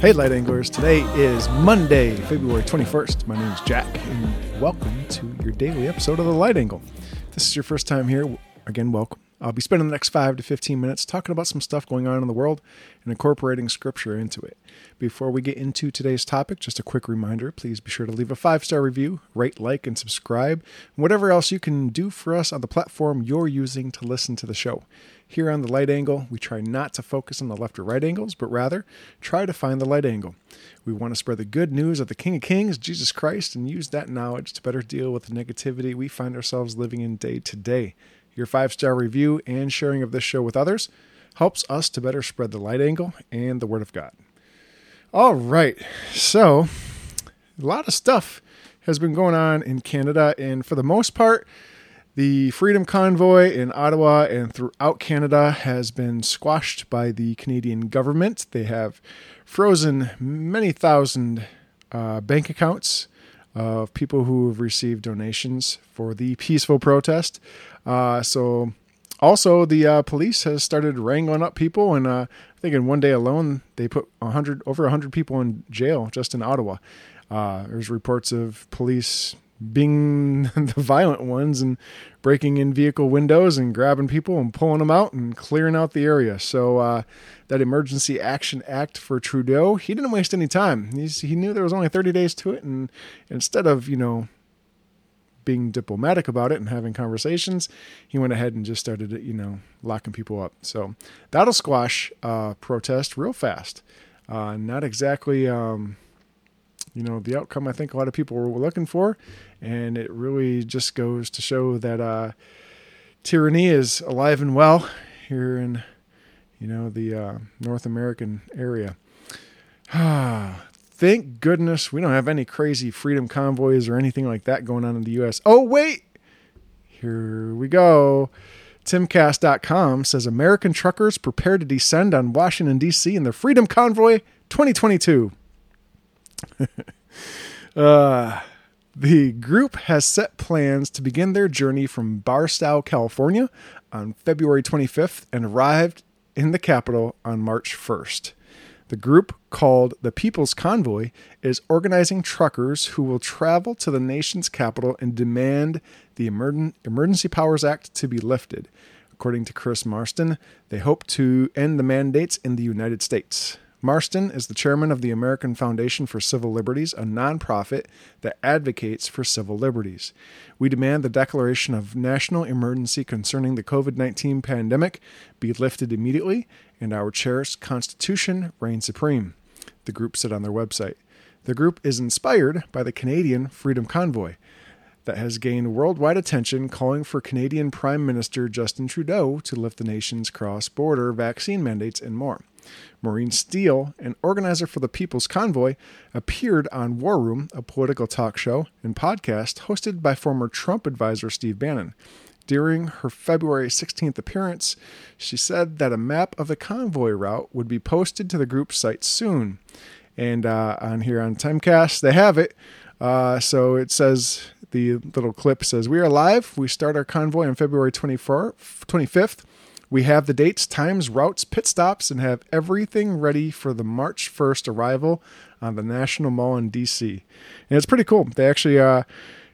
Hey, light anglers. Today is Monday, February 21st. My name is Jack, and welcome to your daily episode of The Light Angle. If this is your first time here, again, welcome. I'll be spending the next 5 to 15 minutes talking about some stuff going on in the world and incorporating scripture into it. Before we get into today's topic, just a quick reminder please be sure to leave a five star review, rate, like, and subscribe, and whatever else you can do for us on the platform you're using to listen to the show. Here on the light angle, we try not to focus on the left or right angles, but rather try to find the light angle. We want to spread the good news of the King of Kings, Jesus Christ, and use that knowledge to better deal with the negativity we find ourselves living in day to day. Your five star review and sharing of this show with others helps us to better spread the light angle and the Word of God. All right, so a lot of stuff has been going on in Canada, and for the most part, the Freedom Convoy in Ottawa and throughout Canada has been squashed by the Canadian government. They have frozen many thousand uh, bank accounts of people who have received donations for the peaceful protest. Uh, so, also the uh, police has started wrangling up people, and uh, I think in one day alone they put 100 over 100 people in jail just in Ottawa. Uh, there's reports of police being the violent ones and breaking in vehicle windows and grabbing people and pulling them out and clearing out the area. So uh, that Emergency Action Act for Trudeau, he didn't waste any time. He's, he knew there was only 30 days to it, and instead of you know being diplomatic about it and having conversations, he went ahead and just started, you know, locking people up. So that'll squash uh, protest real fast. Uh, not exactly, um, you know, the outcome I think a lot of people were looking for, and it really just goes to show that uh, tyranny is alive and well here in, you know, the uh, North American area. Thank goodness we don't have any crazy freedom convoys or anything like that going on in the US. Oh, wait. Here we go. Timcast.com says American truckers prepare to descend on Washington, D.C. in the Freedom Convoy 2022. uh, the group has set plans to begin their journey from Barstow, California on February 25th and arrived in the capital on March 1st. The group, called the People's Convoy, is organizing truckers who will travel to the nation's capital and demand the Emergency Powers Act to be lifted. According to Chris Marston, they hope to end the mandates in the United States. Marston is the chairman of the American Foundation for Civil Liberties, a nonprofit that advocates for civil liberties. We demand the declaration of national emergency concerning the COVID 19 pandemic be lifted immediately and our cherished Constitution reign supreme, the group said on their website. The group is inspired by the Canadian Freedom Convoy that has gained worldwide attention, calling for Canadian Prime Minister Justin Trudeau to lift the nation's cross border vaccine mandates and more. Maureen Steele, an organizer for the People's Convoy, appeared on War Room, a political talk show and podcast hosted by former Trump advisor Steve Bannon. During her February 16th appearance, she said that a map of the convoy route would be posted to the group's site soon. And uh, on here on Timcast, they have it. Uh, so it says the little clip says, We are live. We start our convoy on February 24, 25th. We have the dates, times, routes, pit stops, and have everything ready for the March 1st arrival on the National Mall in DC. And it's pretty cool. They actually uh,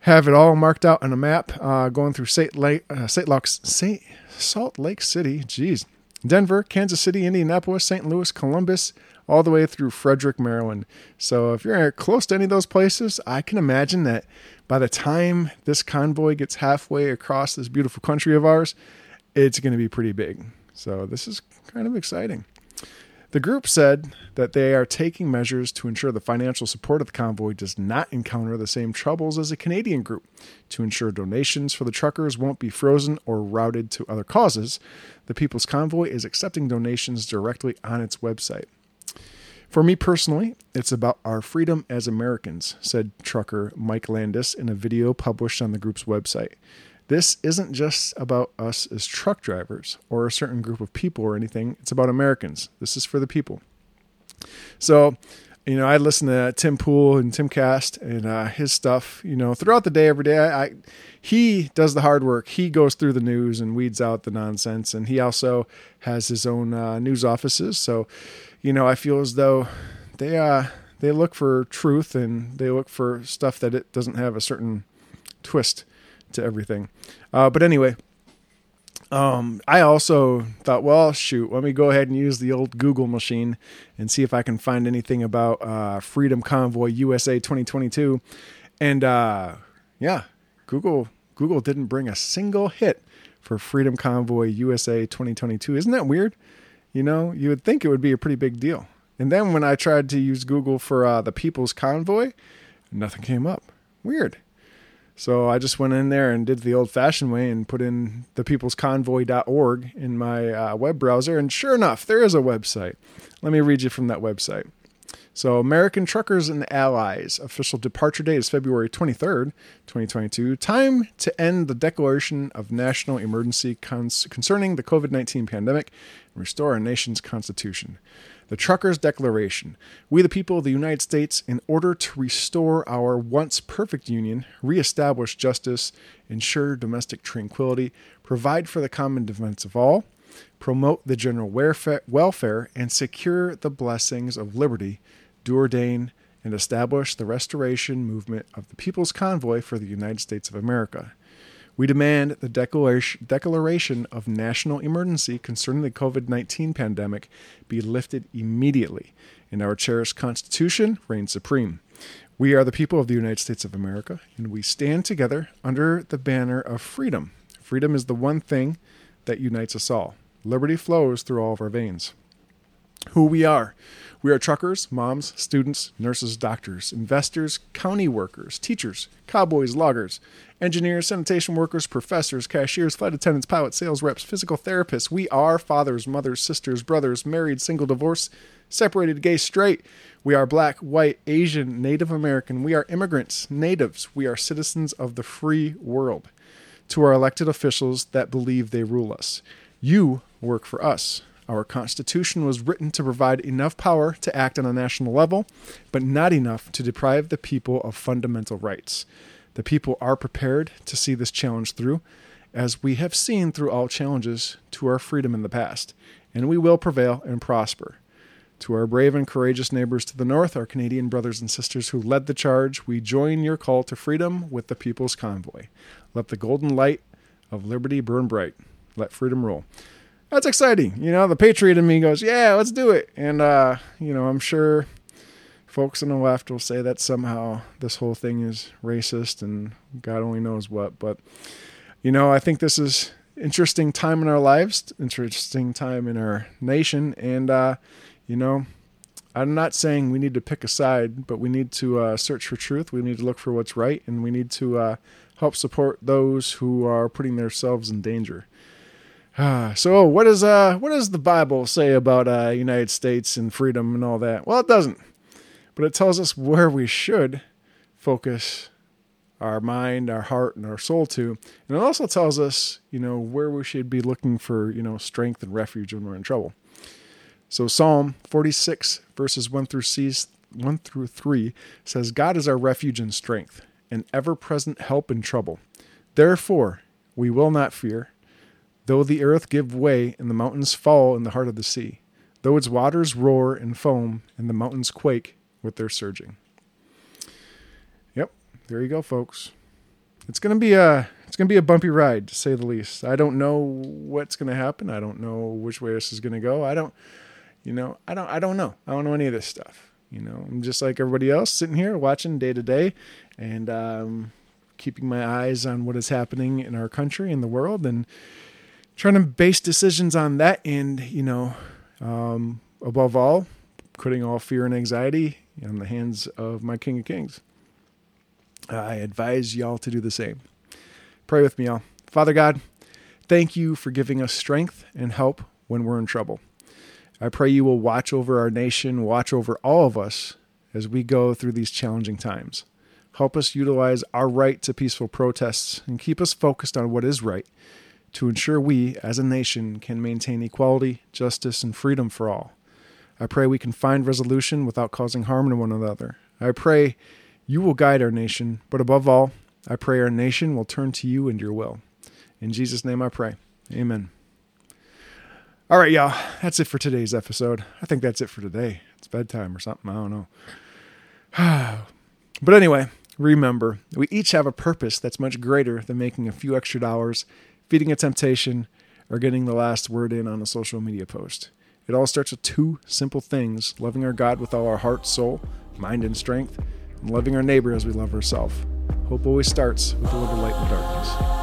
have it all marked out on a map uh, going through St. Lake, uh, St. Salt Lake City, geez, Denver, Kansas City, Indianapolis, St. Louis, Columbus, all the way through Frederick, Maryland. So if you're close to any of those places, I can imagine that by the time this convoy gets halfway across this beautiful country of ours, it's going to be pretty big. So this is kind of exciting. The group said that they are taking measures to ensure the financial support of the convoy does not encounter the same troubles as a Canadian group. To ensure donations for the truckers won't be frozen or routed to other causes, the People's Convoy is accepting donations directly on its website. For me personally, it's about our freedom as Americans, said trucker Mike Landis in a video published on the group's website. This isn't just about us as truck drivers or a certain group of people or anything. It's about Americans. This is for the people. So, you know, I listen to Tim Pool and Timcast and uh, his stuff, you know, throughout the day, every day. I, I, he does the hard work. He goes through the news and weeds out the nonsense. And he also has his own uh, news offices. So, you know, I feel as though they uh they look for truth and they look for stuff that it doesn't have a certain twist to everything. Uh, but anyway, um, I also thought, well, shoot, let me go ahead and use the old Google machine and see if I can find anything about uh, Freedom Convoy USA 2022. And uh, yeah, Google Google didn't bring a single hit for Freedom Convoy USA 2022. Isn't that weird? You know, you would think it would be a pretty big deal. And then when I tried to use Google for uh, the People's Convoy, nothing came up. Weird. So I just went in there and did the old fashioned way and put in thepeoplesconvoy.org in my uh, web browser. And sure enough, there is a website. Let me read you from that website. So, American Truckers and Allies official departure date is February 23rd, 2022. Time to end the declaration of national emergency cons- concerning the COVID 19 pandemic and restore our nation's constitution. The Truckers' Declaration. We, the people of the United States, in order to restore our once perfect union, reestablish justice, ensure domestic tranquility, provide for the common defense of all, promote the general welfare, and secure the blessings of liberty do ordain and establish the restoration movement of the People's Convoy for the United States of America. We demand the declaration of national emergency concerning the COVID 19 pandemic be lifted immediately, and our cherished Constitution reign supreme. We are the people of the United States of America, and we stand together under the banner of freedom. Freedom is the one thing that unites us all. Liberty flows through all of our veins. Who we are. We are truckers, moms, students, nurses, doctors, investors, county workers, teachers, cowboys, loggers, engineers, sanitation workers, professors, cashiers, flight attendants, pilots, sales reps, physical therapists. We are fathers, mothers, sisters, brothers, married, single, divorced, separated, gay, straight. We are black, white, Asian, Native American. We are immigrants, natives. We are citizens of the free world. To our elected officials that believe they rule us, you work for us. Our Constitution was written to provide enough power to act on a national level, but not enough to deprive the people of fundamental rights. The people are prepared to see this challenge through, as we have seen through all challenges to our freedom in the past, and we will prevail and prosper. To our brave and courageous neighbors to the north, our Canadian brothers and sisters who led the charge, we join your call to freedom with the People's Convoy. Let the golden light of liberty burn bright. Let freedom rule that's exciting. You know, the patriot in me goes, yeah, let's do it. And, uh, you know, I'm sure folks on the left will say that somehow this whole thing is racist and God only knows what. But, you know, I think this is interesting time in our lives, interesting time in our nation. And, uh, you know, I'm not saying we need to pick a side, but we need to uh, search for truth. We need to look for what's right, and we need to uh, help support those who are putting themselves in danger. so what does uh what does the Bible say about uh United States and freedom and all that? Well, it doesn't. But it tells us where we should focus our mind, our heart, and our soul to. And it also tells us, you know, where we should be looking for, you know, strength and refuge when we're in trouble. So Psalm 46 verses 1 through C, 1 through 3 says, God is our refuge and strength, an ever-present help in trouble. Therefore, we will not fear Though the earth give way and the mountains fall in the heart of the sea, though its waters roar and foam and the mountains quake with their surging. Yep, there you go, folks. It's gonna be a it's gonna be a bumpy ride to say the least. I don't know what's gonna happen. I don't know which way this is gonna go. I don't, you know, I don't I don't know. I don't know any of this stuff. You know, I'm just like everybody else sitting here watching day to day, and um, keeping my eyes on what is happening in our country and the world, and trying to base decisions on that end, you know, um, above all, putting all fear and anxiety in the hands of my King of Kings. I advise y'all to do the same. Pray with me, y'all. Father God, thank you for giving us strength and help when we're in trouble. I pray you will watch over our nation, watch over all of us as we go through these challenging times. Help us utilize our right to peaceful protests and keep us focused on what is right to ensure we, as a nation, can maintain equality, justice, and freedom for all. I pray we can find resolution without causing harm to one another. I pray you will guide our nation, but above all, I pray our nation will turn to you and your will. In Jesus' name I pray. Amen. All right, y'all. That's it for today's episode. I think that's it for today. it's bedtime or something. I don't know. but anyway, remember, we each have a purpose that's much greater than making a few extra dollars, feeding a temptation, or getting the last word in on a social media post. It all starts with two simple things loving our God with all our heart, soul, mind, and strength, and loving our neighbor as we love ourselves. Hope always starts with a little light in the darkness.